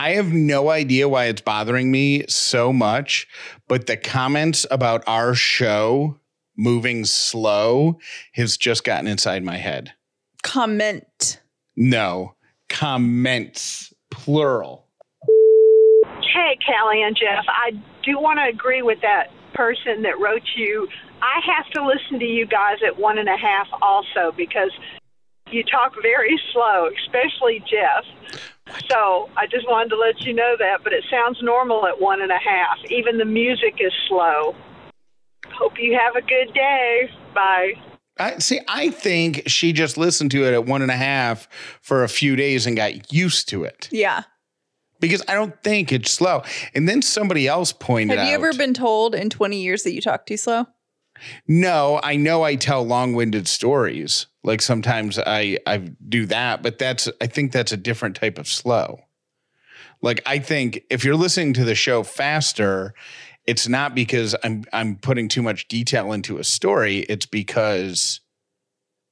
I have no idea why it's bothering me so much, but the comments about our show moving slow has just gotten inside my head. Comment. No, comments, plural. Hey, Callie and Jeff, I do want to agree with that person that wrote you. I have to listen to you guys at one and a half also because you talk very slow, especially Jeff. So I just wanted to let you know that, but it sounds normal at one and a half. Even the music is slow. Hope you have a good day. Bye. I see. I think she just listened to it at one and a half for a few days and got used to it Yeah. because I don't think it's slow. And then somebody else pointed Have you out. ever been told in 20 years that you talk too slow? No, I know I tell long-winded stories. Like sometimes I I do that, but that's I think that's a different type of slow. Like I think if you're listening to the show faster, it's not because I'm I'm putting too much detail into a story, it's because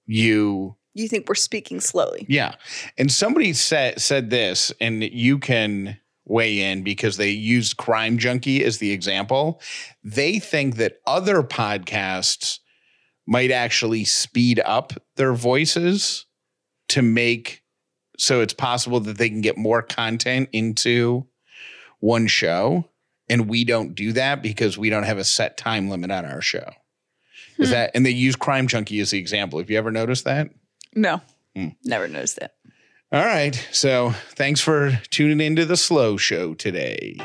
you You think we're speaking slowly. yeah. And somebody said said this, and you can weigh in because they used Crime Junkie as the example. They think that other podcasts might actually speed up their voices to make so it's possible that they can get more content into one show. And we don't do that because we don't have a set time limit on our show. Is Hmm. that and they use Crime Junkie as the example. Have you ever noticed that? No. Hmm. Never noticed it. All right. So thanks for tuning into the slow show today.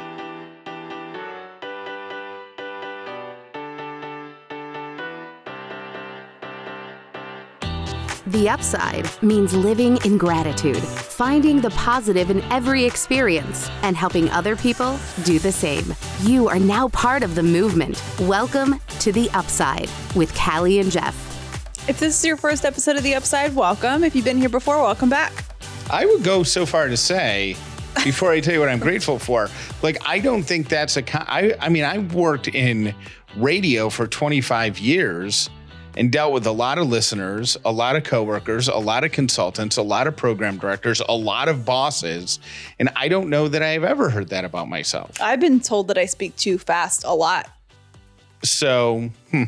The upside means living in gratitude, finding the positive in every experience, and helping other people do the same. You are now part of the movement. Welcome to The Upside with Callie and Jeff. If this is your first episode of The Upside, welcome. If you've been here before, welcome back. I would go so far to say, before I tell you what I'm grateful for, like I don't think that's a. Con- I I mean I worked in radio for 25 years and dealt with a lot of listeners, a lot of coworkers, a lot of consultants, a lot of program directors, a lot of bosses, and I don't know that I've ever heard that about myself. I've been told that I speak too fast a lot. So, hmm.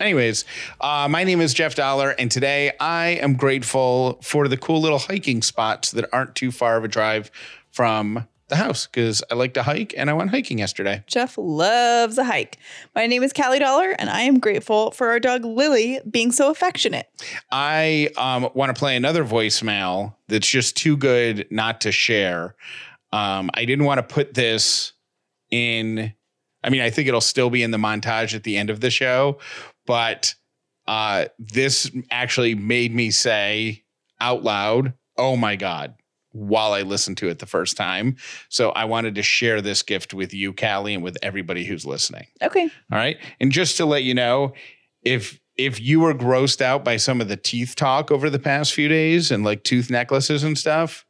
anyways, uh, my name is Jeff Dauler, and today I am grateful for the cool little hiking spots that aren't too far of a drive from the house because I like to hike and I went hiking yesterday. Jeff loves a hike. My name is Callie Dauler, and I am grateful for our dog Lily being so affectionate. I um, want to play another voicemail that's just too good not to share. Um, I didn't want to put this in. I mean, I think it'll still be in the montage at the end of the show, but uh, this actually made me say out loud, "Oh my god!" While I listened to it the first time. So I wanted to share this gift with you, Callie, and with everybody who's listening. Okay. All right. And just to let you know, if if you were grossed out by some of the teeth talk over the past few days and like tooth necklaces and stuff,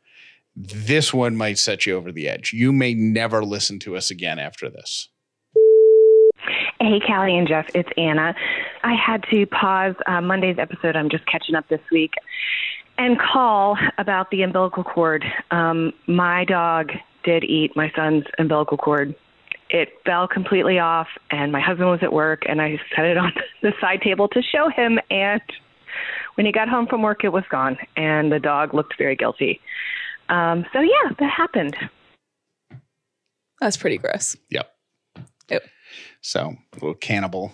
this one might set you over the edge. You may never listen to us again after this. Hey, Callie and Jeff, it's Anna. I had to pause uh, Monday's episode. I'm just catching up this week and call about the umbilical cord. Um, my dog did eat my son's umbilical cord. It fell completely off, and my husband was at work, and I set it on the side table to show him. And when he got home from work, it was gone, and the dog looked very guilty. Um, so, yeah, that happened. That's pretty gross. Yep. Yep. So a little cannibal.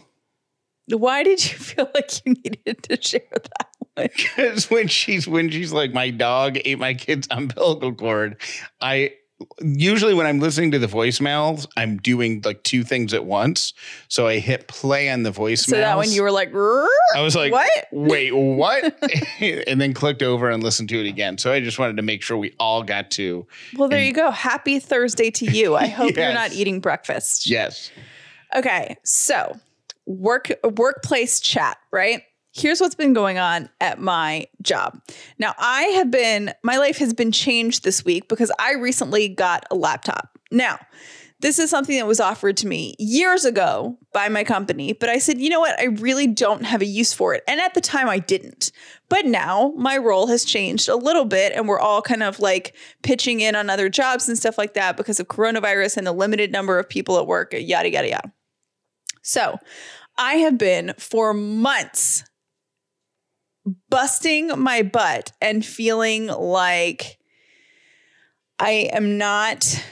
Why did you feel like you needed to share that one? Because when she's when she's like, my dog ate my kid's umbilical cord, I usually when I'm listening to the voicemails, I'm doing like two things at once. So I hit play on the voicemail. So that when you were like? I was like, what? wait, what? and then clicked over and listened to it again. So I just wanted to make sure we all got to. Well, there And- you go. Happy Thursday to you. I hope you're not eating breakfast. Yes. Okay, so work workplace chat, right? Here's what's been going on at my job. Now, I have been my life has been changed this week because I recently got a laptop. Now, this is something that was offered to me years ago by my company, but I said, you know what? I really don't have a use for it. And at the time, I didn't. But now my role has changed a little bit, and we're all kind of like pitching in on other jobs and stuff like that because of coronavirus and the limited number of people at work, yada, yada, yada. So I have been for months busting my butt and feeling like I am not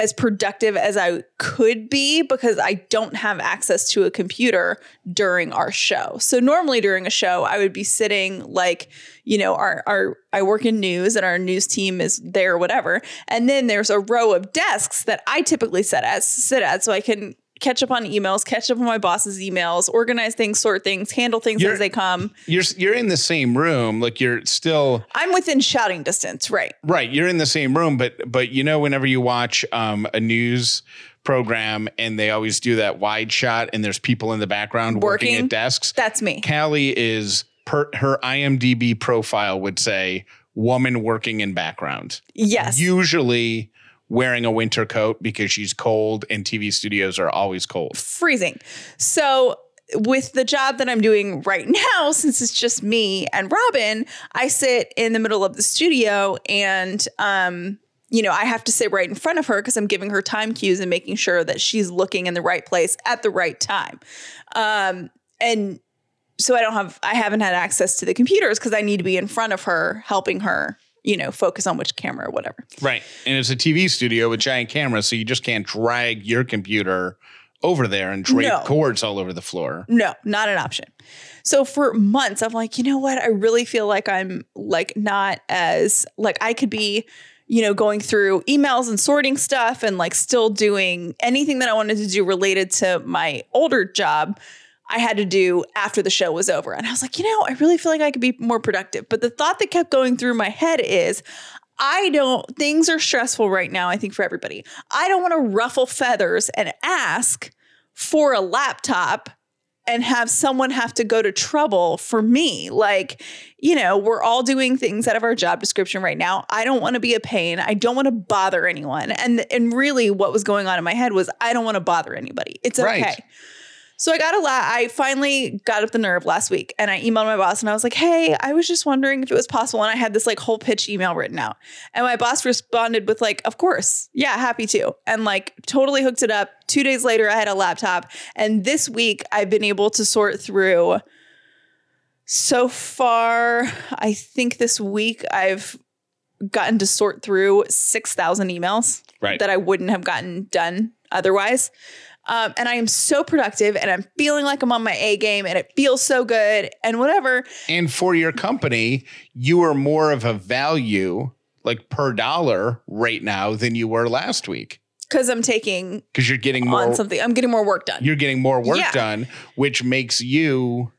as productive as I could be because I don't have access to a computer during our show. So normally during a show, I would be sitting like, you know, our our I work in news and our news team is there, whatever. And then there's a row of desks that I typically sit at sit at so I can catch up on emails, catch up on my boss's emails, organize things, sort things, handle things You're- as they come. You're you're in the same room, like you're still I'm within shouting distance, right? right. You're in the same room, but but you know, whenever you watch um, a news program and they always do that wide shot, and there's people in the background working, Working. at desks. That's me. Callie is per her IMDb profile would say woman working in background. Yes. Usually wearing a winter coat because she's cold and TV studios are always cold. freezing. So with the job that I'm doing right now, since it's just me and Robin, I sit in the middle of the studio and um you know, I have to sit right in front of her because I'm giving her time cues and making sure that she's looking in the right place at the right time. Um, and so I don't have, I haven't had access to the computers because I need to be in front of her, helping her, you know, focus on which camera or whatever. Right. And it's a TV studio with giant cameras, so you just can't drag your computer over there and drape No. cords all over the floor. No, not an option. So for months, I'm like, you know what? I really feel like I'm like not as like I could be, you know, going through emails and sorting stuff and like still doing anything that I wanted to do related to my older job. I had to do after the show was over. And I was like, you know, I really feel like I could be more productive. But the thought that kept going through my head is I don't, things are stressful right now, I think, for everybody. I don't want to ruffle feathers and ask for a laptop and have someone have to go to trouble for me. Like, you know, we're all doing things out of our job description right now. I don't want to be a pain. I don't want to bother anyone. And and really what was going on in my head was I don't want to bother anybody. It's okay. Right. So I got a la I finally got up the nerve last week and I emailed my boss and I was like, "Hey, I was just wondering if it was possible." And I had this like whole pitch email written out. And my boss responded with like, "Of course. Yeah, happy to." And like totally hooked it up. 2 days later I had a laptop and this week I've been able to sort through so far, I think this week I've gotten to sort through 6,000 emails Right. that I wouldn't have gotten done otherwise. Um, and I am so productive and I'm feeling like I'm on my A game and it feels so good and whatever. And for your company, you are more of a value like per dollar right now than you were last week Cause I'm taking because you're getting more on something, I'm getting more work done. you're getting more work Yeah. done, which makes you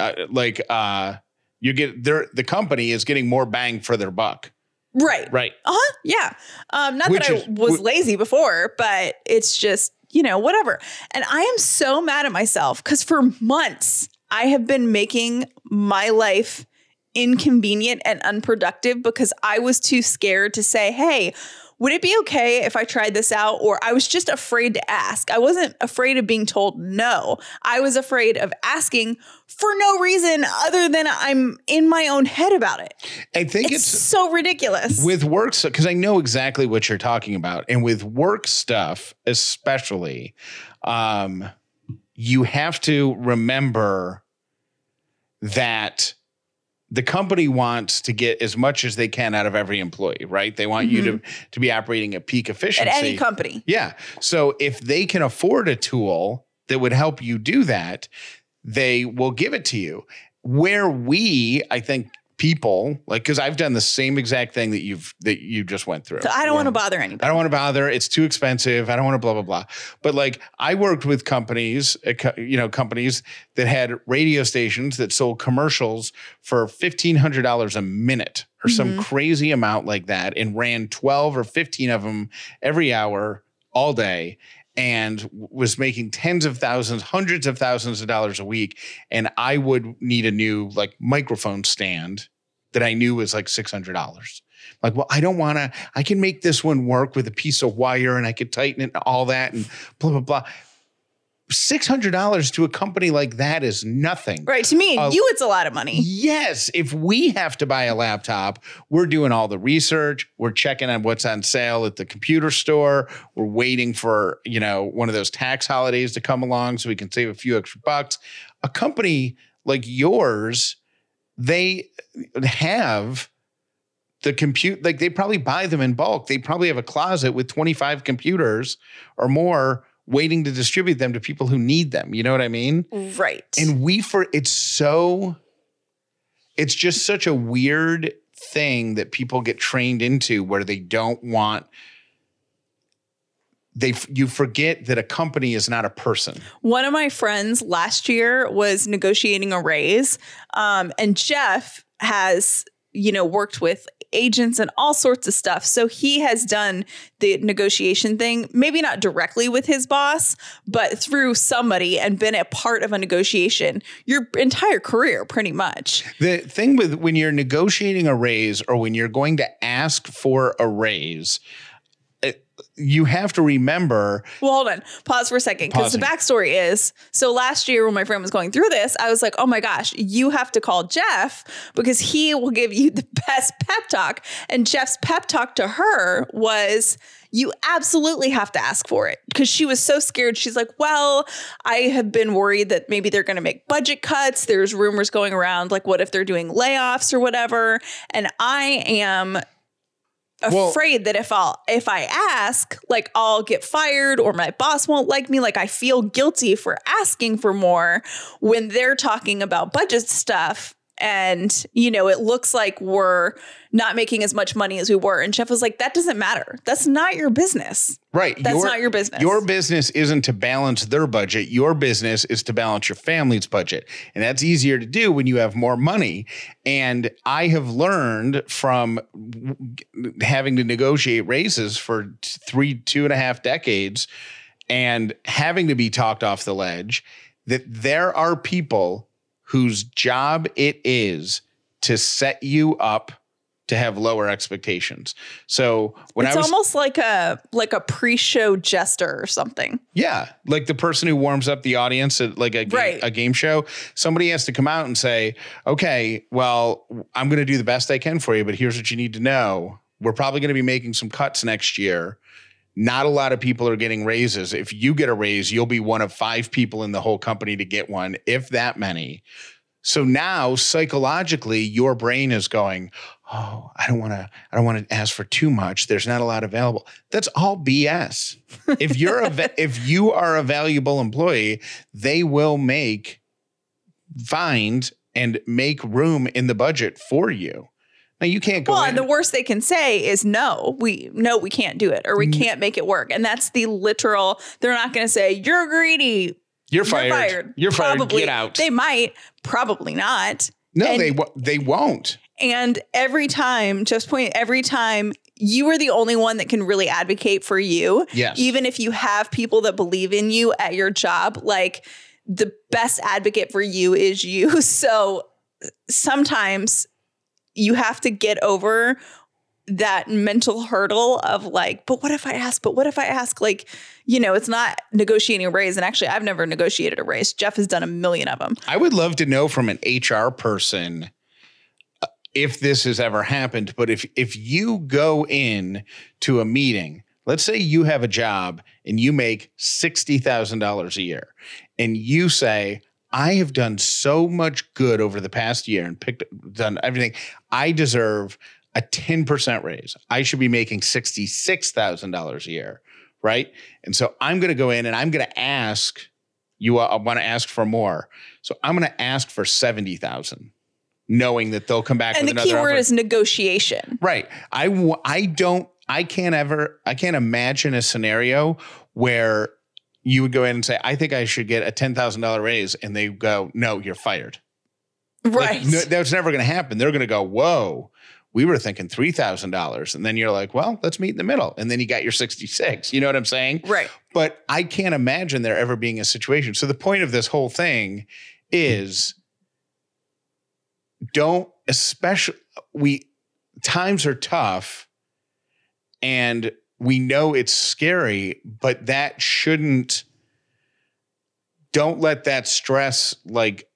uh, like uh you get there the company is getting more bang for their buck. right. Right. Uh huh. Yeah. Um, not Which that I is- was lazy before, but it's just, you know, whatever. And I am so mad at myself because for months I have been making my life inconvenient and unproductive because I was too scared to say, hey, would it be okay if I tried this out? Or I was just afraid to ask. I wasn't afraid of being told no. I was afraid of asking for no reason other than I'm in my own head about it. I think It's, it's so ridiculous. with work stuff because I know exactly what you're talking about, and with work stuff especially, um, you have to remember that the company wants to get as much as they can out of every employee, right? They want you to mm-hmm. to be operating at peak efficiency at any company. Yeah. So if they can afford a tool that would help you do that, they will give it to you. Where we, I think, people like because I've done the same exact thing that you've that you just went through. So I don't want to bother anybody. I don't want to bother. It's too expensive. I don't want to blah blah blah. But like I worked with companies, uh, you know, companies that had radio stations that sold commercials for fifteen hundred dollars a minute or some crazy amount like that, and ran twelve or fifteen of them every hour all day. And was making tens of thousands, hundreds of thousands of dollars a week. And I would need a new like microphone stand that I knew was like six hundred dollars Like, well, I don't want to, I can make this one work with a piece of wire and I could tighten it and all that and blah, blah, blah. $600 to a company like that is nothing. Right. To me and Uh, you, it's a lot of money. Yes, if we have to buy a laptop, we're doing all the research. We're checking on what's on sale at the computer store. We're waiting for, you know, one of those tax holidays to come along so we can save a few extra bucks. A company like yours, they have the compute like they probably buy them in bulk. They probably have a closet with 25 computers or more waiting to distribute them to people who need them. You know what I mean? Right. And we for it's so it's just such a weird thing that people get trained into where they don't want they you forget that a company is not a person. One of my friends last year was negotiating a raise, um, and Jeff has, you know, worked with agents and all sorts of stuff. So he has done the negotiation thing, maybe not directly with his boss, but through somebody and been a part of a negotiation your entire career, pretty much. The thing with when you're negotiating a raise or when you're going to ask for a raise, you have to remember Well, hold on. Pause for a second. Because the backstory is so last year when my friend was going through this, I was like, oh my gosh, you have to call Jeff because he will give you the best pep talk. And Jeff's pep talk to her was, you absolutely have to ask for it because she was so scared. She's like, Well, I have been worried that maybe they're going to make budget cuts. There's rumors going around, like, what if they're doing layoffs or whatever? And I am Well- afraid that if I'll if I ask, like I'll get fired or my boss won't like me. Like I feel guilty for asking for more when they're talking about budget stuff. And you know, it looks like we're not making as much money as we were. And Jeff was like, that doesn't matter. That's not your business. Right. That's not your business. Your business isn't to balance their budget. Your business is to balance your family's budget. And that's easier to do when you have more money. And I have learned from having to negotiate raises for three, two and a half decades and having to be talked off the ledge that there are people whose job it is to set you up to have lower expectations. So when it's I was almost like a like a pre-show jester or something. yeah, like the person who warms up the audience at like a game, Right. a game show, somebody has to come out and say, "Okay, well, I'm going to do the best I can for you, but here's what you need to know. We're probably going to be making some cuts next year. Not a lot of people are getting raises. If you get a raise, you'll be one of 5 people in the whole company to get one, if that many." So now psychologically your brain is going, "Oh, I don't want to I don't want to ask for too much. There's not a lot available." That's all BS. If you're a if you are a valuable employee, they will make find and make room in the budget for you. Now you can't go Well, in. and the worst they can say is no, we no, we can't do it, or we mm. can't make it work. And that's the literal. They're not going to say you're greedy. you're You're fired. fired. You're fired. Probably. Get out. They might, probably not. no, and- they they won't. And every time, just point, every time you are the only one that can really advocate for you. Yes. Even if you have people that believe in you at your job, like the best advocate for you is you. So sometimes you have to get over that mental hurdle of like, but what if I ask? But what if I ask? Like, you know, it's not negotiating a raise. And actually, I've never negotiated a raise. Jeff has done a million of them. I would love to know from an HR person uh, if this has ever happened. But if if you go in to a meeting, let's say you have a job and you make sixty thousand dollars a year, and you say, "I have done so much good over the past year and picked done everything. I deserve a ten percent raise. I should be making sixty six thousand dollars a year." Right. And so I'm going to go in and I'm going to ask you, uh, want to ask for more. So I'm going to ask for 70,000, knowing that they'll come back And with the key word offer. is negotiation. right. I, w- I don't, I can't ever, I can't imagine a scenario where you would go in and say, I think I should get a $10,000 raise. And they go, no, you're fired. Like, Right. no, that's never going to happen. They're going to go, whoa, we were thinking $3,000. And then you're like, well, let's meet in the middle. And then you got your 66. You know what I'm saying? right. but I can't imagine there ever being a situation. So the point of this whole thing is don't especially we times are tough and we know it's scary, but that shouldn't don't let that stress like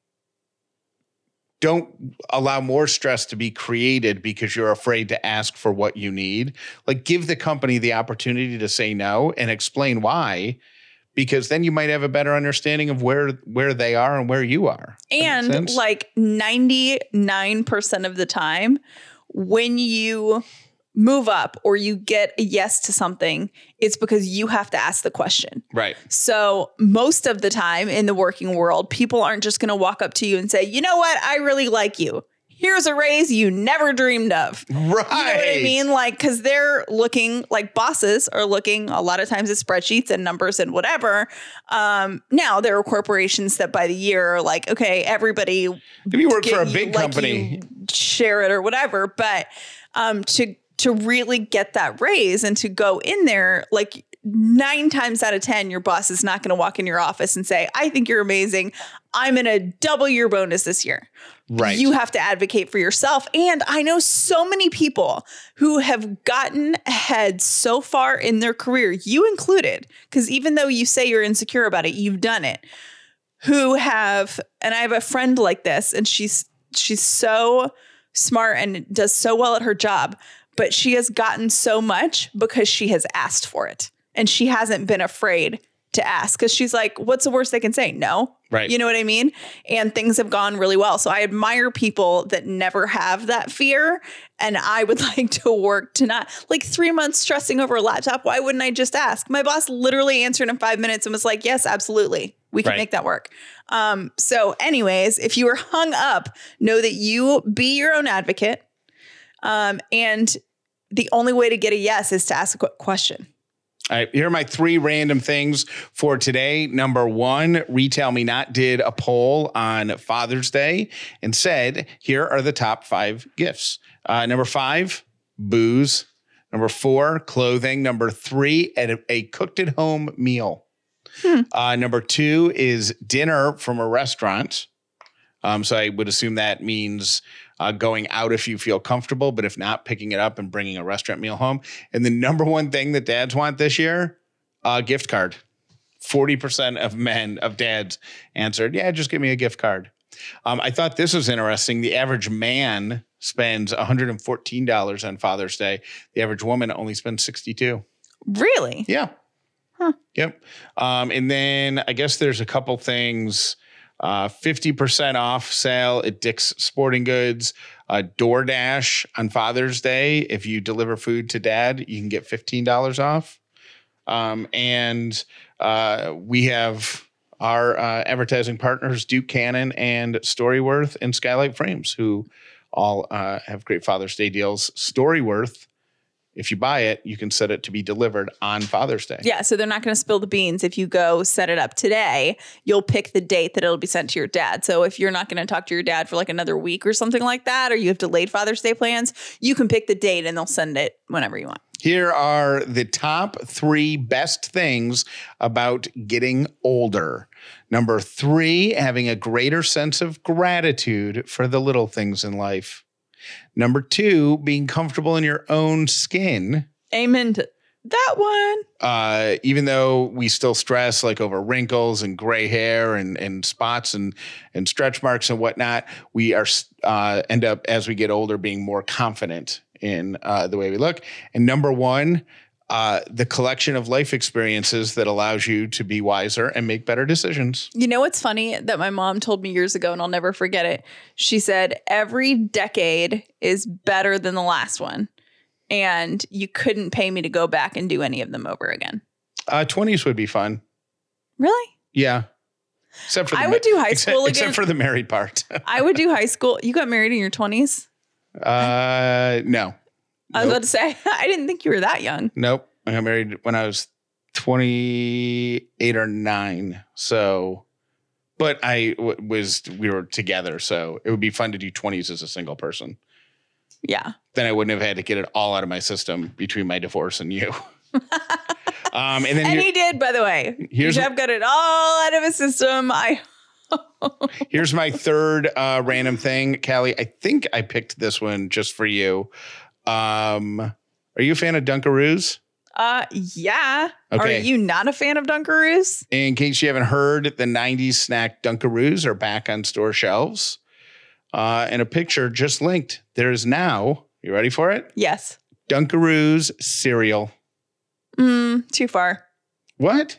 don't allow more stress to be created because you're afraid to ask for what you need. Like give the company the opportunity to say no and explain why because then you might have a better understanding of where where they are and where you are. And like 99% of the time when you move up or you get a yes to something, it's because you have to ask the question. Right. So, most of the time in the working world, people aren't just going to walk up to you and say, you know what? I really like you. Here's a raise you never dreamed of. Right. You know what I mean? Like, because they're looking, like bosses are looking a lot of times at spreadsheets and numbers and whatever. Um, now, there are corporations that by the year are like, okay, everybody. If you work for a big like, company, you share it or whatever. But um, to to really get that raise and to go in there, like nine times out of ten, your boss is not going to walk in your office and say, "I think you're amazing. I'm going to double your bonus this year." right. You have to advocate for yourself. And I know so many people who have gotten ahead so far in their career, you included, because even though you say you're insecure about it, you've done it. Who have, and I have a friend like this, and she's she's so smart and does so well at her job, but she has gotten so much because she has asked for it. And she hasn't been afraid to ask because she's like, what's the worst they can say? No. Right. You know what I mean? And things have gone really well. So I admire people that never have that fear. And I would like to work to not like three months stressing over a laptop. Why wouldn't I just ask? My boss literally answered in five minutes and was like, yes, absolutely. We can Right. make that work. Um, so, anyways, if you are hung up, know that you be your own advocate. Um, and the only way to get a yes is to ask a question. All right, here are my three random things for today. Number one, Retail Me Not did a poll on Father's Day and said, here are the top five gifts. Uh, number five, booze. Number four, clothing. Number three, a, a cooked at home meal. Uh, number two is dinner from a restaurant. Um, so I would assume that means uh, going out if you feel comfortable, but if not, picking it up and bringing a restaurant meal home. And the number one thing that dads want this year, a gift card. 40% of men, of dads answered, yeah, just give me a gift card. Um, I thought this was interesting. The average man spends $114 on Father's Day. The average woman only spends 62. Really? Yeah. Yep. Um, and then I guess there's a couple things. Uh, 50% off sale at Dick's Sporting Goods. Uh, DoorDash on Father's Day. If you deliver food to dad, you can get $15 off. Um, and uh, we have our uh, advertising partners, Duke Cannon and Storyworth and Skylight Frames, who all uh, have great Father's Day deals. Storyworth, if you buy it, you can set it to be delivered on Father's Day. Yeah, so they're not going to spill the beans if you go set it up today. You'll pick the date that it'll be sent to your dad. So if you're not going to talk to your dad for like another week or something like that, or you have delayed Father's Day plans, you can pick the date and they'll send it whenever you want. Here are the top three best things about getting older. Number three, having a greater sense of gratitude for the little things in life. Number two, being comfortable in your own skin. Amen to that one. Uh, even though we still stress like over wrinkles and gray hair and, and spots and, and stretch marks and whatnot, we are uh, end up as we get older being more confident in uh, the way we look. And number one, uh, the collection of life experiences that allows you to be wiser and make better decisions. You know what's funny that my mom told me years ago, and I'll never forget it? She said, every decade is better than the last one. And you couldn't pay me to go back and do any of them over again. Uh, 20s would be fun. Really? Yeah. Except for the I would do high except- school except again. for the married part. I would do high school. You got married in your 20s? uh, no. I was Nope. about to say, I didn't think you were that young. Nope. I got married when I was 28 or 9. So, but I w- was, we were together. So it would be fun to do 20s as a single person. Yeah. Then I wouldn't have had to get it all out of my system between my divorce and you. um, and then And he did, by the way. Here's- Jeff got it all out of his system. I here's my third uh, random thing. Callie, I think I picked this one just for you. Um, are you a fan of Dunkaroos? Uh, yeah. Okay. Are you not a fan of Dunkaroos? In case you haven't heard, the 90s snack Dunkaroos are back on store shelves. Uh, and a picture just linked. There is now, you ready for it? Yes. Dunkaroos cereal. Mm, too far. What?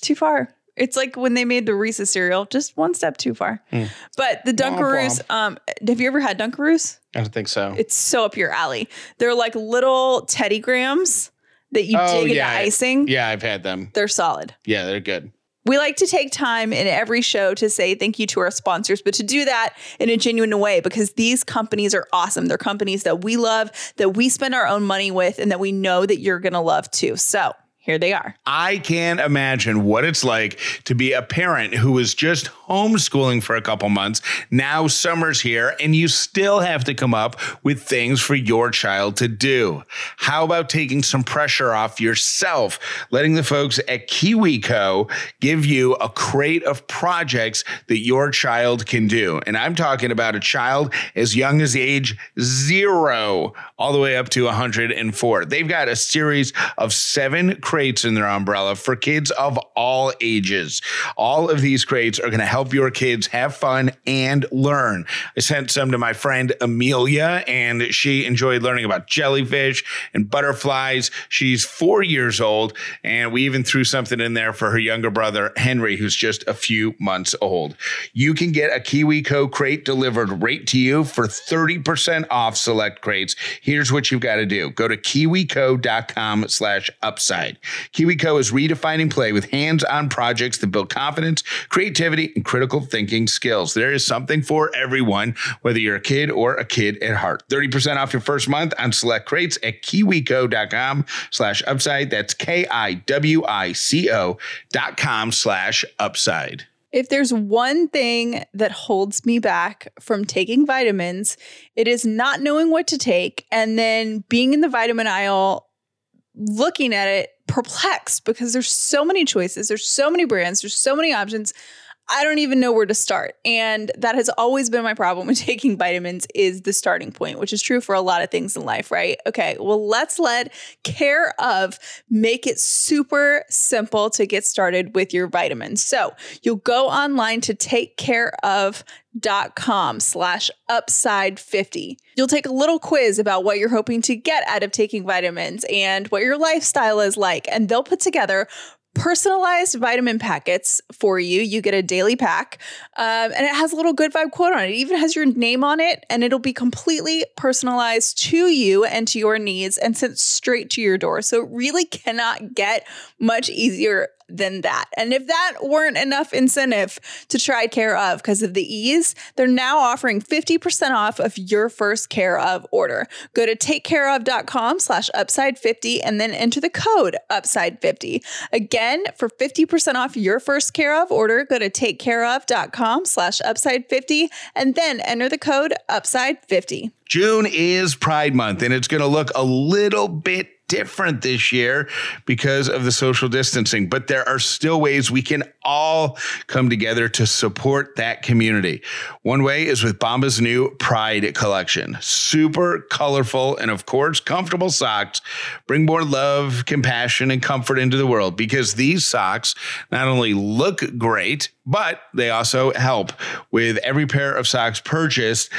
Too far. It's like when they made the Reese's cereal, just one step too far. Hmm. But the Womp Dunkaroos, um, have you ever had Dunkaroos? I don't think so. It's so up your alley. They're like little Teddy Grahams that you Oh, dig into yeah. icing. yeah, I've had them. They're solid. Yeah, they're good. We like to take time in every show to say thank you to our sponsors, but to do that in a genuine way because these companies are awesome. They're companies that we love, that we spend our own money with, and that we know that you're going to love too. So here they are. I can't imagine what it's like to be a parent who was just homeschooling for a couple months. Now summer's here and you still have to come up with things for your child to do. How about taking some pressure off yourself, letting the folks at KiwiCo give you a crate of projects that your child can do? And I'm talking about a child as young as age zero all the way up to 104. They've got a series of seven crates in their umbrella for kids of all ages. All of these crates are going to help your kids have fun and learn. I sent some to my friend Amelia, and she enjoyed learning about jellyfish and butterflies. She's four years old, and we even threw something in there for her younger brother, Henry, who's just a few months old. You can get a KiwiCo crate delivered right to you for 30% off select crates. Here's what you've got to do. Go to kiwico.com slash upside. KiwiCo is redefining play with hands-on projects that build confidence, creativity, and critical thinking skills. There is something for everyone, whether you're a kid or a kid at heart. 30% off your first month on select crates at kiwico.com slash upside. That's K-I-W-I-C-O dot com slash upside. If there's one thing that holds me back from taking vitamins, it is not knowing what to take and then being in the vitamin aisle looking at it perplexed because there's so many choices, there's so many brands, there's so many options. I don't even know where to start. And that has always been my problem with taking vitamins is the starting point, which is true for a lot of things in life, right? Okay, well, let's let Care of make it super simple to get started with your vitamins. So you'll go online to takecareof.com slash upside 50. You'll take a little quiz about what you're hoping to get out of taking vitamins and what your lifestyle is like. And they'll put together personalized vitamin packets for you. You get a daily pack, um, and it has a little good vibe quote on it. It even has your name on it, and it'll be completely personalized to you and to your needs and sent straight to your door. So it really cannot get much easier than that. And if that weren't enough incentive to try Care of because of the ease, they're now offering 50% off of your first Care of order. Go to takecareof.com slash upside 50 and then enter the code upside 50. Again, for 50% off your first Care of order, go to takecareof.com slash upside 50 and then enter the code upside 50. June is Pride Month, and it's going to look a little bit different this year because of the social distancing, but there are still ways we can all come together to support that community. One way is with Bombas' new Pride collection. Super colorful and, of course, comfortable socks bring more love, compassion, and comfort into the world because these socks not only look great, but they also help with every pair of socks purchased.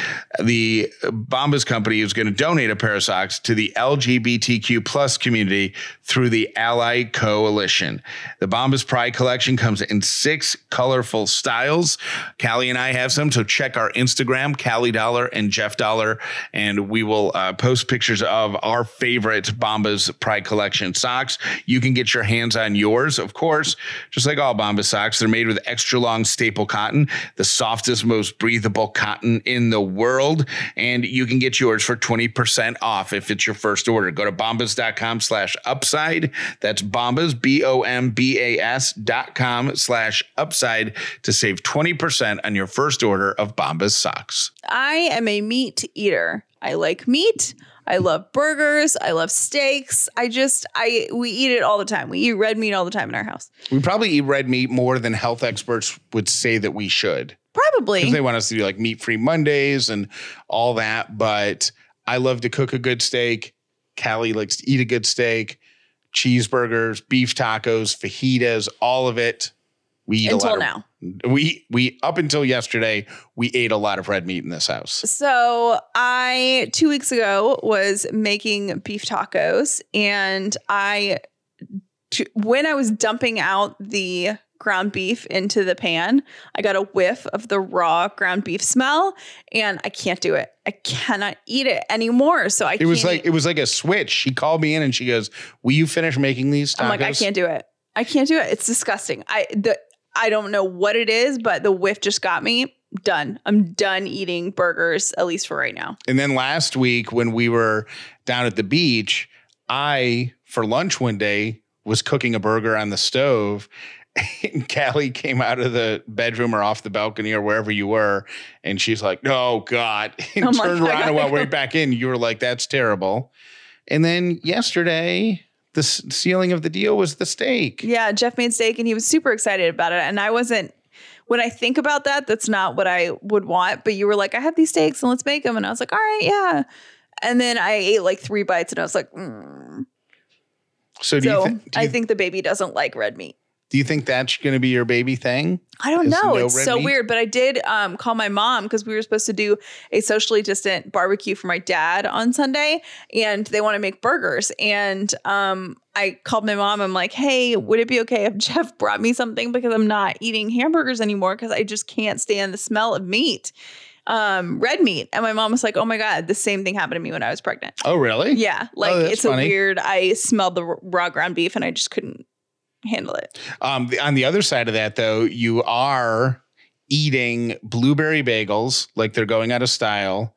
The Bombas company is going to donate a pair of socks to the LGBTQ plus community through the Ally Coalition. The Bombas Pride collection comes in six colorful styles. Callie and I have some, so check our Instagram, Callie Dauler and Jeff Dauler, and we will uh, post pictures of our favorite Bombas Pride collection socks. You can get your hands on yours, of course, just like all Bombas socks. They're made with extra long staple cotton, the softest, most breathable cotton in the world. And you can get yours for 20% off if it's your first order. Go to bombas.com slash upside. That's bombas, B O M B A S dot com slash upside to save 20% on your first order of Bombas socks. I am a meat eater. I like meat. I love burgers. I love steaks. I just I we eat it all the time. We eat red meat all the time in our house. We probably eat red meat more than health experts would say that we should. Probably. Because they want us to do like meat free Mondays and all that. But I love to cook a good steak. Callie likes to eat a good steak. Cheeseburgers, beef tacos, fajitas, all of it. We eat Until a lot now. Of, we we up until yesterday, we ate a lot of red meat in this house. So I two weeks ago was making beef tacos, and I when I was dumping out the ground beef into the pan, I got a whiff of the raw ground beef smell, and I can't do it. I cannot eat it anymore. So I It was can't like eat- it was like a switch. She called me in and she goes, "Will you finish making these tacos?" I'm like I can't do it. I can't do it. It's disgusting. I the I don't know what it is, but the whiff just got me. Done. I'm done eating burgers, at least for right now. And then last week when we were down at the beach, I for lunch one day was cooking a burger on the stove. And Callie came out of the bedroom or off the balcony or wherever you were, and she's like, "Oh God!" and I'm turned "I around and went right back in. You were like, "That's terrible." And then yesterday, the s- sealing of the deal was the steak. Yeah, Jeff made steak and he was super excited about it. And I wasn't, when I think about that, that's not what I would want. But you were like, I have these steaks and let's make them. And I was like, all right, yeah. And then I ate like three bites and I was like, mm. So do so do I you think the baby doesn't like red meat. Do you think that's going to be your baby thing? I don't know. no it's so meat? weird. But I did um, call my mom because we were supposed to do a socially distant barbecue for my dad on Sunday, and they want to make burgers. And um, I called my mom. I'm like, "Hey, would it be okay if Jeff brought me something because I'm not eating hamburgers anymore because I just can't stand the smell of meat, um, red meat." And my mom was like, "Oh my god, the same thing happened to me when I was pregnant." Oh, really? Yeah, like that's it's funny. a weird. I smelled the raw ground beef and I just couldn't handle it. Um, the, on the other side of that, though, you are eating blueberry bagels like they're going out of style,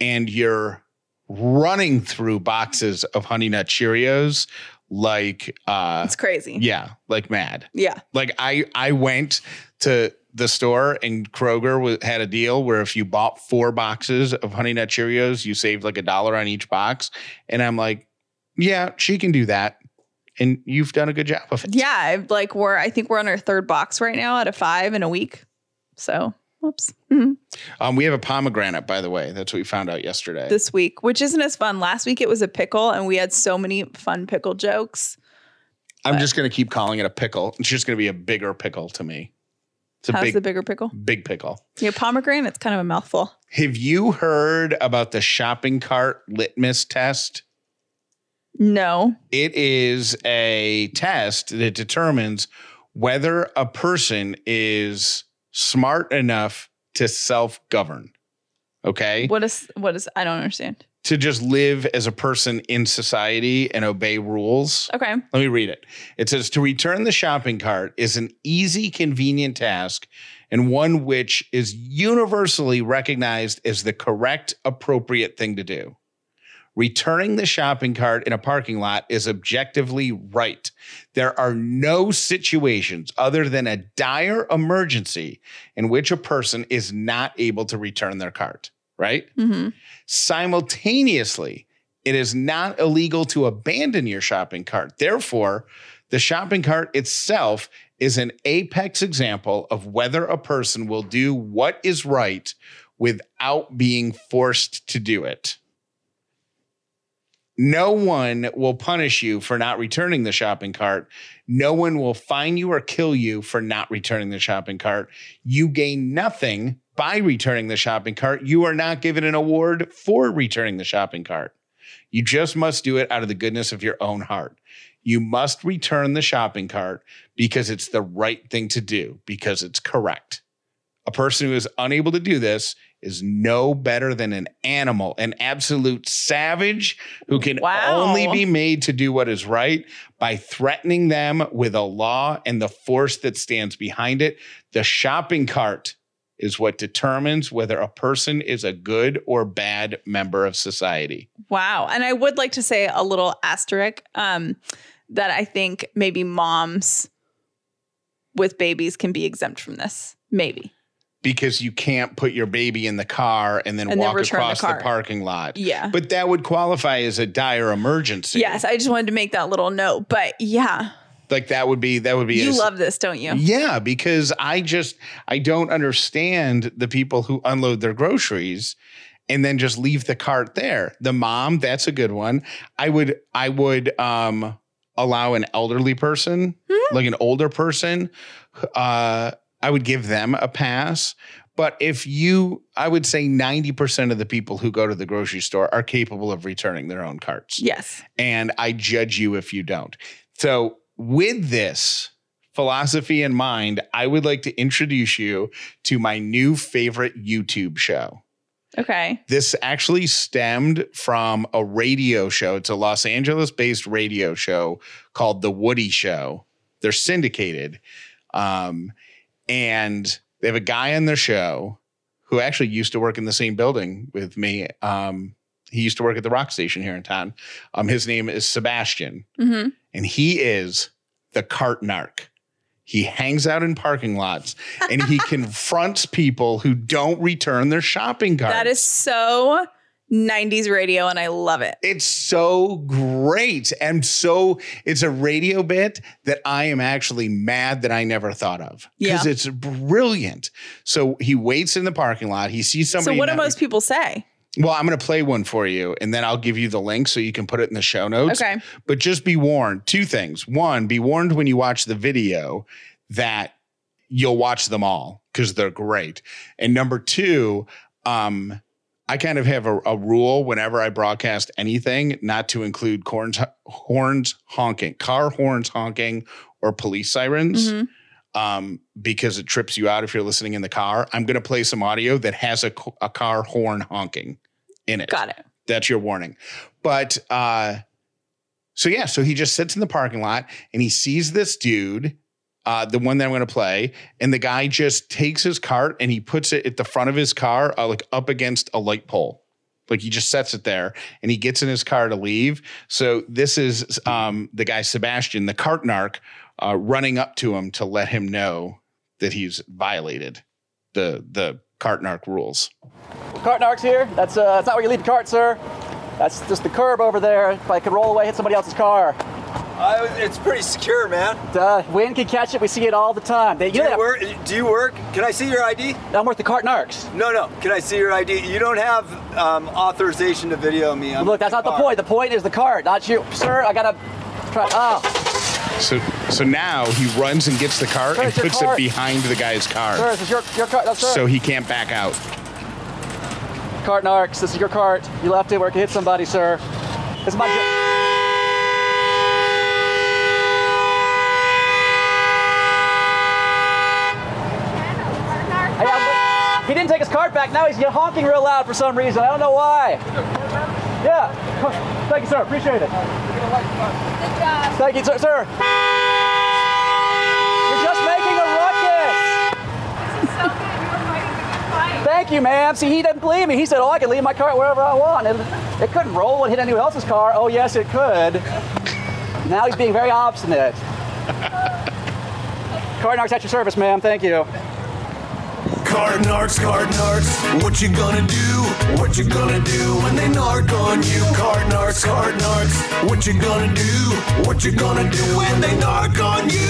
and you're running through boxes of Honey Nut Cheerios like, uh, It's crazy. yeah, like mad. Yeah. Like I, I went to the store and Kroger had a deal where if you bought four boxes of Honey Nut Cheerios, you saved like a dollar on each box, and I'm like, yeah, she can do that, and you've done a good job of it. Yeah, I- like we're I think we're on our third box right now out of five in a week. So, whoops. Mhm. Um, we have a pomegranate, by the way. That's what we found out yesterday. This week, which isn't as fun. Last week it was a pickle, and we had so many fun pickle jokes. I'm just going to keep calling it a pickle. It's just going to be a bigger pickle to me. It's a How's big, the bigger pickle? big pickle. Yeah, pomegranate. It's kind of a mouthful. Have you heard about the shopping cart litmus test? No. It is a test that determines whether a person is smart enough to self govern. Okay. What is what is? I don't understand. To just live as a person in society and obey rules. Okay. Let me read it. It says to return the shopping cart is an easy, convenient task and one which is universally recognized as the correct, appropriate thing to do. Returning the shopping cart in a parking lot is objectively right. There are no situations other than a dire emergency in which a person is not able to return their cart, right? hmm Simultaneously, it is not illegal to abandon your shopping cart. Therefore, the shopping cart itself is an apex example of whether a person will do what is right without being forced to do it. No one will punish you for not returning the shopping cart. No one will fine you or kill you for not returning the shopping cart. You gain nothing by returning the shopping cart. You are not given an award for returning the shopping cart. You just must do it out of the goodness of your own heart. You must return the shopping cart because it's the right thing to do, because it's correct. A person who is unable to do this is no better than an animal, an absolute savage who can Wow. only be made to do what is right by threatening them with a law and the force that stands behind it. The shopping cart is what determines whether a person is a good or bad member of society. Wow. And I would like to say a little asterisk um, that I think maybe moms with babies can be exempt from this. Maybe. Because you can't put your baby in the car and then And walk return the across the, car. parking lot. Yeah. But that would qualify as a dire emergency. Yes, I just wanted to make that little note. But yeah, Like that would be that would be you love this, don't you? Yeah, because I just I don't understand the people who unload their groceries and then just leave the cart there. The mom, that's a good one. I would I would um allow an elderly person, like an older person, uh I would give them a pass. But if you, I would say 90% of the people who go to the grocery store are capable of returning their own carts Yes. and I judge you if you don't. So, with this philosophy in mind, I would like to introduce you to my new favorite YouTube show. Okay. This actually stemmed from a radio show. It's a Los Angeles based radio show called The Woody Show. They're syndicated. Um, and they have a guy on their show who actually used to work in the same building with me. Um, he used to work at the rock station here in town. Um, his name is Sebastian, hmm and he is the cart narc. He hangs out in parking lots and he confronts people who don't return their shopping carts. That is so 90s radio, and I love it. It's so great. And so it's a radio bit that I am actually mad that I never thought of. Because Yeah. it's brilliant. So he waits in the parking lot. He sees somebody. so, what do most people say? Well, I'm going to play one for you and then I'll give you the link so you can put it in the show notes. Okay. But just be warned two things. One, be warned when you watch the video that you'll watch them all because they're great. And number two, um, I kind of have a, a rule whenever I broadcast anything not to include corns, horns honking, car horns honking, or police sirens Mhm. um, because it trips you out if you're listening in the car. I'm going to play some audio that has a, a car horn honking in it. Got it. That's your warning. But uh, so yeah, so he just sits in the parking lot and he sees this dude, uh, the one that I'm going to play, and the guy just takes his cart and he puts it at the front of his car, uh, like up against a light pole. Like he just sets it there and he gets in his car to leave. So this is um, the guy Sebastian, the cart narc, uh, running up to him to let him know that he's violated the the cart narc rules. Cart narcs here. That's uh, that's not where you leave the cart, sir. That's just the curb over there. If I could roll away, hit somebody else's car. Uh, it's pretty secure, man. Uh, wind can catch it. We see it all the time. They, you Do you they work? Do you work? Can I see your ID? I'm with the cart narcs. No, no. Can I see your ID? You don't have um, authorization to video me. I'm Look, that's not the point. The point is the cart, not you, sir. I gotta try. Oh, So so now he runs and gets the cart Sir, and it's your puts it behind the guy's car. sir, this is your your cart. No, sir. So he can't back out. cart narcs. This is your cart. You left it where it could hit somebody, sir. This is my. jo- Hey, I'm- he didn't take his cart back. Now he's honking real loud for some reason. I don't know why. Yeah. Thank you, sir. Appreciate it. Good job. Thank you, sir. sir. You're just making a ruckus. This is something everyone might even fight. Thank you, ma'am. See, he didn't believe me. He said, "Oh, I can leave my cart wherever I want." And it couldn't roll and hit anyone else's car. Oh, yes, it could. Now he's being very obstinate. Cart narcs at your service, ma'am. Thank you. Cart narcs, cart narcs, what you gonna do? What you gonna do when they narc on you? Cart narcs, cart narcs, what you gonna do? What you gonna do when they narc on you?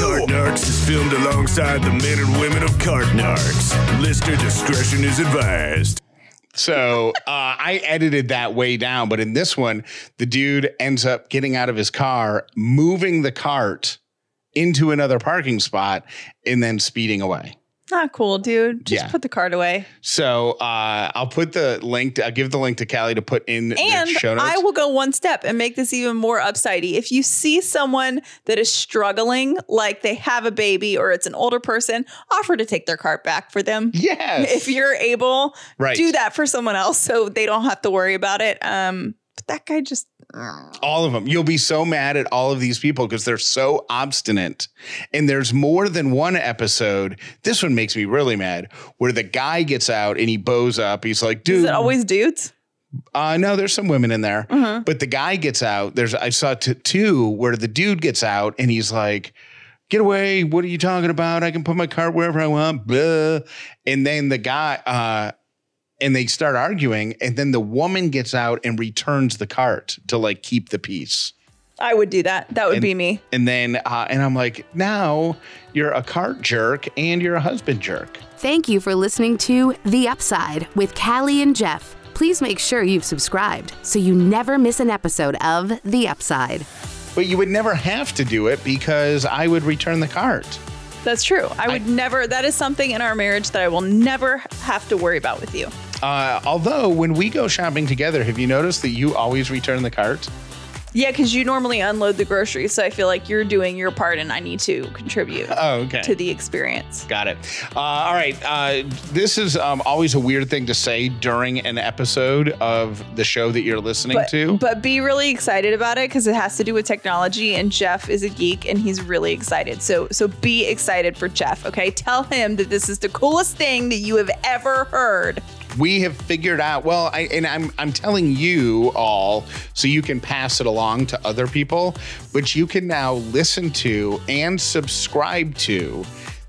Cart narcs is filmed alongside the men and women of Cart narcs. Listener discretion is advised. So uh, I edited that way down, but in this one, the dude ends up getting out of his car, moving the cart into another parking spot, and then speeding away. Not cool, dude. Just Yeah. put the card away. So uh, I'll put the link. I'll give the link to Callie to put in And the show notes. I will go one step and make this even more upsidey. If you see someone that is struggling, like they have a baby or it's an older person, offer to take their cart back for them. yes. If you're able, Right. do that for someone else so they don't have to worry about it. Um, but that guy just all of them. You'll be so mad at all of these people because they're so obstinate. And there's more than one episode. This one makes me really mad where the guy gets out and he bows up. He's like, dude, is it always dudes? Uh, no, there's some women in there, Mm-hmm. but the guy gets out. There's I saw t- two where the dude gets out and he's like, "Get away! What are you talking about? I can put my cart wherever I want." Blah. And then the guy, uh, and they start arguing, and then the woman gets out and returns the cart to like keep the peace. I would do that. That would And- be me. And then, uh, and I'm like, now you're a cart jerk and you're a husband jerk. Thank you for listening to The Upside with Callie and Jeff. please make sure you've subscribed so you never miss an episode of The Upside. But you would never have to do it because I would return the cart. That's true. I would never, that is something in our marriage that I will never have to worry about with you. Uh, although when we go shopping together, have you noticed that you always return the cart? Yeah, because you normally unload the groceries. So I feel like you're doing your part and I need to contribute Oh, okay. to the experience. Got it. Uh, all right. Uh, this is um, always a weird thing to say during an episode of the show that you're listening But, to. but be really excited about it because it has to do with technology and Jeff is a geek and he's really excited. So so be excited for Jeff, okay? Tell him that this is the coolest thing that you have ever heard. We have figured out well I, and I'm, I'm telling you all so you can pass it along to other people but you can now listen to and subscribe to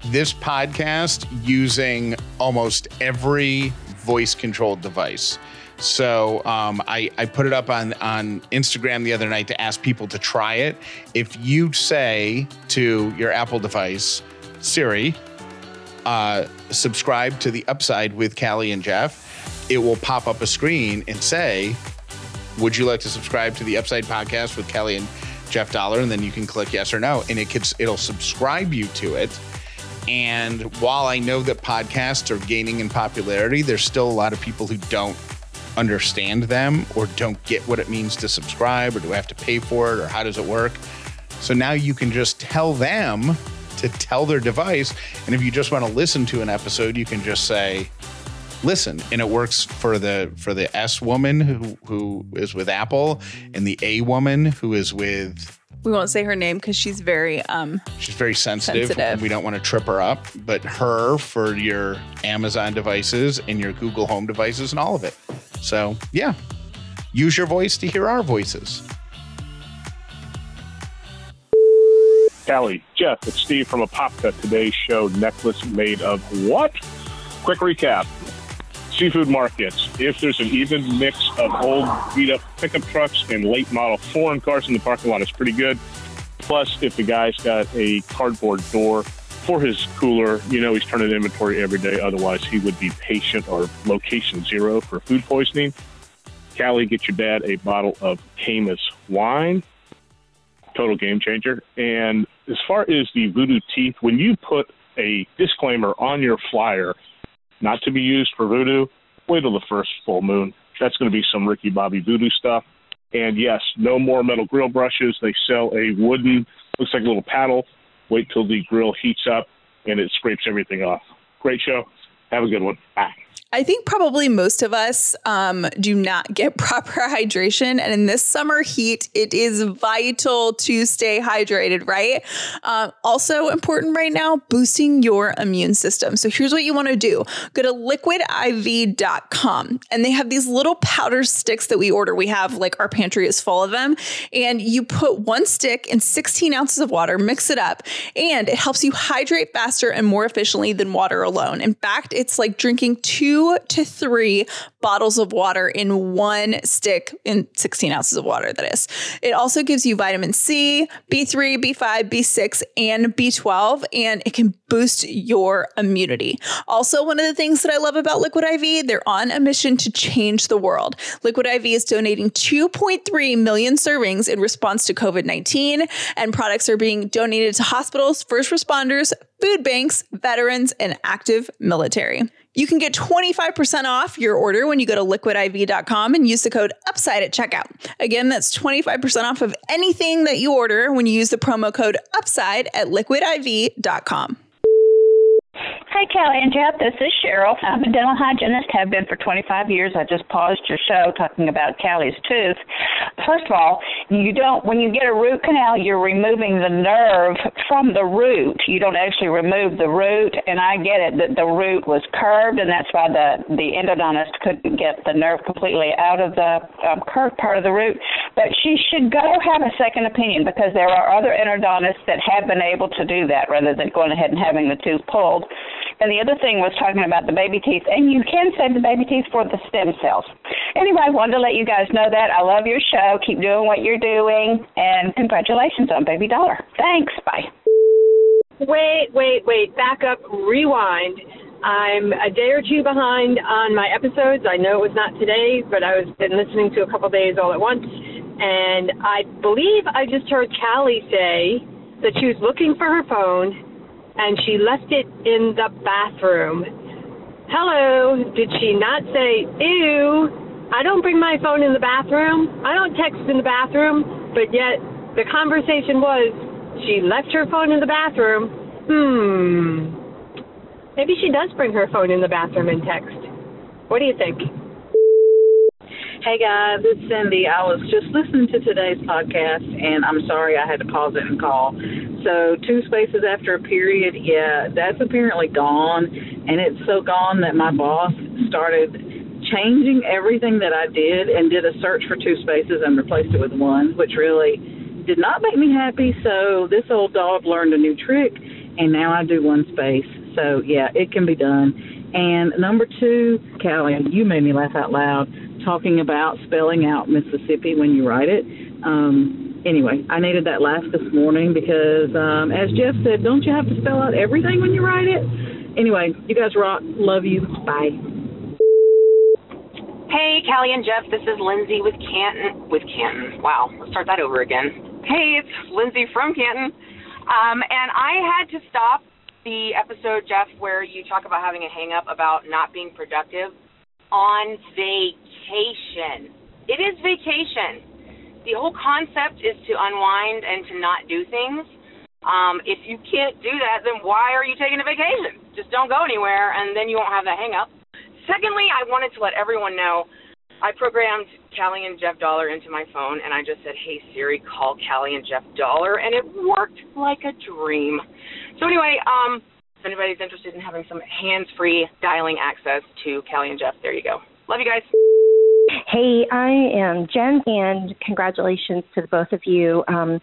this podcast using almost every voice controlled device so um, I, I put it up on, on Instagram the other night to ask people to try it. If you say to your Apple device, Siri, uh, subscribe to the upside with Callie and Jeff, it will pop up a screen and say, Would you like to subscribe to the Upside podcast with Callie and Jeff Dauler? And then you can click yes or no, and it could, it'll subscribe you to it. And while I know that podcasts are gaining in popularity, there's still a lot of people who don't understand them or don't get what it means to subscribe or do I have to pay for it or how does it work? So now you can just tell them to tell their device. And if you just want to listen to an episode, you can just say, listen. And it works for the for the S woman who who is with Apple and the A woman who is with We won't say her name because she's very um She's very sensitive. Sensitive. We don't want to trip her up, but her for your Amazon devices and your Google Home devices and all of it. So, yeah, use your voice to hear our voices. Callie, Jeff, it's Steve from Apopka. Today's show, necklace made of what? Quick recap. Seafood markets. If there's an even mix of old beat up pickup trucks and late model foreign cars in the parking lot, it's pretty good. Plus, if the guy's got a cardboard door for his cooler, you know he's turning inventory every day. Otherwise, he would be patient or location zero for food poisoning. Callie, get your dad a bottle of Caymus wine total game changer. And as far as the voodoo teeth, when you put a disclaimer on your flyer, not to be used for voodoo, wait till the first full moon. That's going to be some Ricky Bobby voodoo stuff. And yes, no more metal grill brushes. They sell a wooden, looks like a little paddle. Wait till the grill heats up and it scrapes everything off. Great show. Have a good one. Bye. I think probably most of us um, do not get proper hydration. And in this summer heat, it is vital to stay hydrated, right? Um, also important right now, boosting your immune system. So here's what you want to do go to liquidiv.com and they have these little powder sticks that we order. We have like our pantry is full of them. And you put one stick in 16 ounces of water, mix it up, and it helps you hydrate faster and more efficiently than water alone. In fact, it's like drinking two to three bottles of water in one stick in 16 ounces of water, that is. It also gives you vitamin C, B3, B5, B6, and B12, and it can boost your immunity. Also, one of the things that I love about Liquid IV, they're on a mission to change the world. Liquid IV is donating 2.3 million servings in response to COVID 19, and products are being donated to hospitals, first responders, food banks, veterans, and active military. You can get 25% off your order when you go to liquidiv.com and use the code UPSIDE at checkout. Again, that's 25% off of anything that you order when you use the promo code UPSIDE at liquidiv.com. Hi, Callie and Jeff. This is Cheryl. I'm a dental hygienist, have been for 25 years. I just paused your show talking about Callie's tooth. First of all, you don't, when you get a root canal, you're removing the nerve from the root. You don't actually remove the root, and I get it that the root was curved, and that's why the, the endodontist couldn't get the nerve completely out of the um, curved part of the root. But she should go have a second opinion because there are other endodontists that have been able to do that rather than going ahead and having the tooth pulled. And the other thing was talking about the baby teeth, and you can save the baby teeth for the stem cells. Anyway, I wanted to let you guys know that. I love your show. Keep doing what you're doing, and congratulations on Baby Dauler. Thanks. Bye. Wait, wait, wait. Back up. Rewind. I'm a day or two behind on my episodes. I know it was not today, but I was been listening to a couple days all at once, and I believe I just heard Callie say that she was looking for her phone, and she left it in the bathroom. Hello, did she not say, ew, I don't bring my phone in the bathroom. I don't text in the bathroom, but yet the conversation was she left her phone in the bathroom. Hmm. Maybe she does bring her phone in the bathroom and text. What do you think? Hey guys, it's Cindy. I was just listening to today's podcast and I'm sorry I had to pause it and call. So, two spaces after a period, yeah, that's apparently gone. And it's so gone that my boss started changing everything that I did and did a search for two spaces and replaced it with one, which really did not make me happy. So, this old dog learned a new trick and now I do one space. So, yeah, it can be done. And number two, Callie, you made me laugh out loud talking about spelling out Mississippi when you write it. Um, anyway, I needed that laugh this morning because, um, as Jeff said, don't you have to spell out everything when you write it? Anyway, you guys rock. Love you. Bye. Hey, Callie and Jeff, this is Lindsay with Canton. With Canton. Wow, let's start that over again. Hey, it's Lindsay from Canton. Um, and I had to stop the episode, Jeff, where you talk about having a hang up about not being productive on vacation. It is vacation. The whole concept is to unwind and to not do things. Um, if you can't do that, then why are you taking a vacation? Just don't go anywhere, and then you won't have that hang up. Secondly, I wanted to let everyone know I programmed Callie and Jeff Dauler into my phone, and I just said, "Hey Siri, call Callie and Jeff Dauler," and it worked like a dream. So anyway, um, if anybody's interested in having some hands-free dialing access to Callie and Jeff, there you go. Love you guys. Hey, I am Jen, and congratulations to the both of you. Um,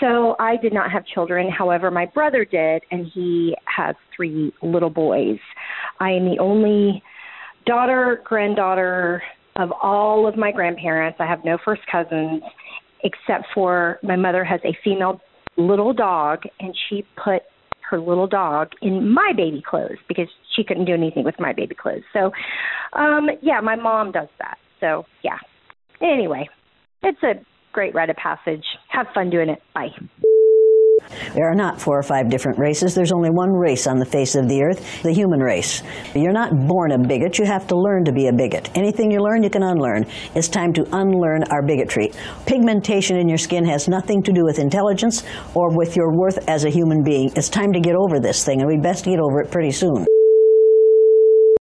so, I did not have children. However, my brother did, and he has three little boys. I am the only daughter, granddaughter of all of my grandparents. I have no first cousins, except for my mother has a female little dog, and she put her little dog in my baby clothes because she couldn't do anything with my baby clothes. So, um, yeah, my mom does that. So, yeah. Anyway, it's a great rite of passage. Have fun doing it. Bye. There are not four or five different races. There's only one race on the face of the earth, the human race. You're not born a bigot. You have to learn to be a bigot. Anything you learn, you can unlearn. It's time to unlearn our bigotry. Pigmentation in your skin has nothing to do with intelligence or with your worth as a human being. It's time to get over this thing, and we'd best get over it pretty soon.